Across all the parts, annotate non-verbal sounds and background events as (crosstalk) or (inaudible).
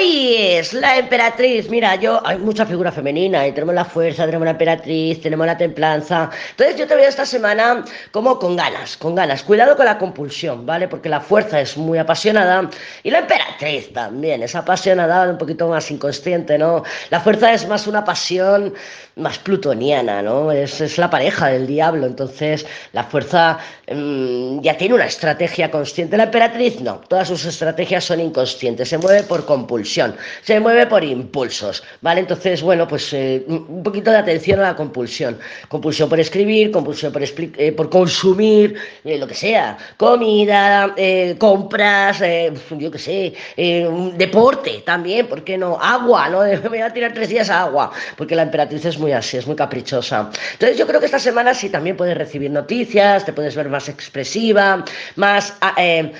Aries, la emperatriz. Mira, yo hay mucha figura femenina y tenemos la fuerza, tenemos la emperatriz, tenemos la templanza. Entonces yo te veo esta semana como con ganas, con ganas. Cuidado con la compulsión, ¿vale? Porque la fuerza es muy apasionada y la emperatriz también es apasionada, un poquito más inconsciente, ¿no? La fuerza es más una pasión más plutoniana, ¿no? Es, es la pareja del diablo. Entonces la fuerza mmm, ya tiene una estrategia consciente. La emperatriz no, todas sus estrategias son inconscientes, se mueve por compulsión, se mueve por impulsos, ¿vale? Entonces, bueno, pues eh, un poquito de atención a la compulsión. Compulsión por escribir, compulsión por, eh, por consumir, eh, lo que sea, comida, eh, compras, yo qué sé, deporte también, ¿por qué no? Agua, ¿no? (laughs) Me voy a tirar tres días a agua, porque la emperatriz es muy así, es muy caprichosa. Entonces, yo creo que esta semana sí también puedes recibir noticias, te puedes ver más expresiva, más ah, em,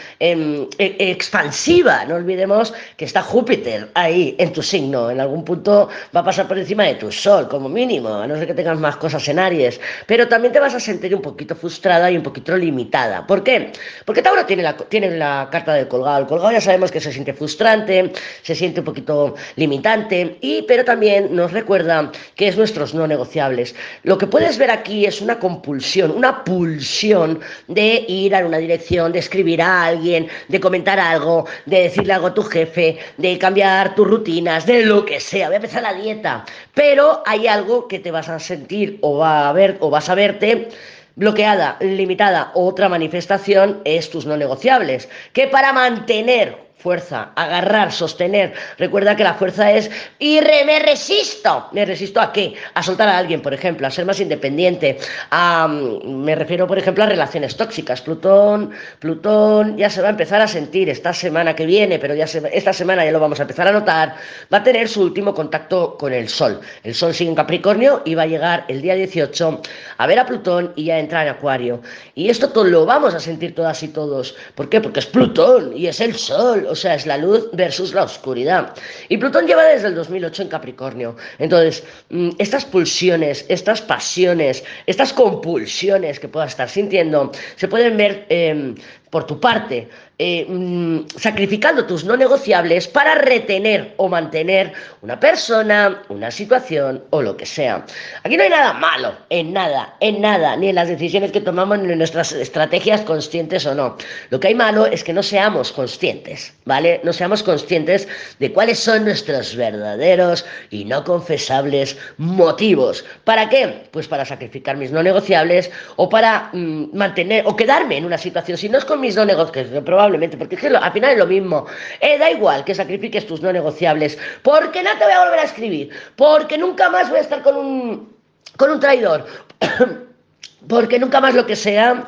expansiva, no olvidemos que está Júpiter ahí en tu signo, en algún punto va a pasar por encima de tu sol, como mínimo, a no ser que tengas más cosas en Aries, pero también te vas a sentir un poquito frustrada y un poquito limitada. ¿Por qué? Porque Tauro tiene la, tiene la carta del colgado. El colgado ya sabemos que se siente frustrante, se siente un poquito limitante, y, pero también nos recuerda que es nuestros no negociables. Lo que puedes ver aquí es una compulsión, una pulsión de ir a una dirección, de escribir a alguien, de comentar algo, de decirle algo a tu jefe, de cambiar tus rutinas, de lo que sea, voy a empezar la dieta, pero hay algo que te vas a sentir o va a ver o vas a verte bloqueada, limitada. Otra manifestación es tus no negociables, que para mantener fuerza, agarrar, sostener. Recuerda que la fuerza es y re, me resisto. ¿Me resisto a qué? A soltar a alguien, por ejemplo, a ser más independiente. A, me refiero, por ejemplo, a relaciones tóxicas. Plutón, Plutón ya se va a empezar a sentir esta semana que viene, pero ya se, esta semana ya lo vamos a empezar a notar. Va a tener su último contacto con el Sol. El Sol sigue en Capricornio y va a llegar el día 18 a ver a Plutón y ya entrar en Acuario. Y esto lo vamos a sentir todas y todos. ¿Por qué? Porque es Plutón y es el Sol o sea, es la luz versus la oscuridad. Y Plutón lleva desde el 2008 en Capricornio. Entonces, mm, estas pulsiones, estas pasiones, estas compulsiones que puedas estar sintiendo, se pueden ver eh, por tu parte, eh, mmm, sacrificando tus no negociables para retener o mantener una persona, una situación o lo que sea. Aquí no hay nada malo, en nada, en nada, ni en las decisiones que tomamos, ni en nuestras estrategias conscientes o no. Lo que hay malo es que no seamos conscientes, ¿vale? No seamos conscientes de cuáles son nuestros verdaderos y no confesables motivos. ¿Para qué? Pues para sacrificar mis no negociables o para mmm, mantener o quedarme en una situación. Si no es con mis no negociables, probablemente, porque es que al final es lo mismo. Eh, da igual que sacrifiques tus no negociables, porque no te voy a volver a escribir, porque nunca más voy a estar con un, con un traidor, (coughs) porque nunca más lo que sea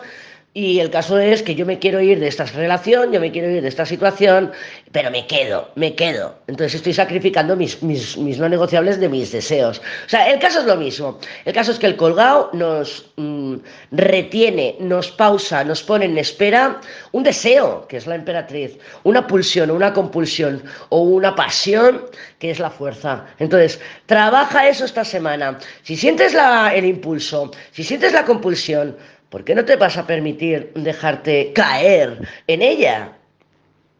y el caso es que yo me quiero ir de esta relación, yo me quiero ir de esta situación, pero me quedo, me quedo. Entonces estoy sacrificando mis, mis, mis no negociables de mis deseos. O sea, el caso es lo mismo. El caso es que el colgado nos mmm, retiene, nos pausa, nos pone en espera un deseo, que es la emperatriz, una pulsión, una compulsión o una pasión, que es la fuerza. Entonces, trabaja eso esta semana. Si sientes la, el impulso, si sientes la compulsión, ¿Por qué no te vas a permitir dejarte caer en ella?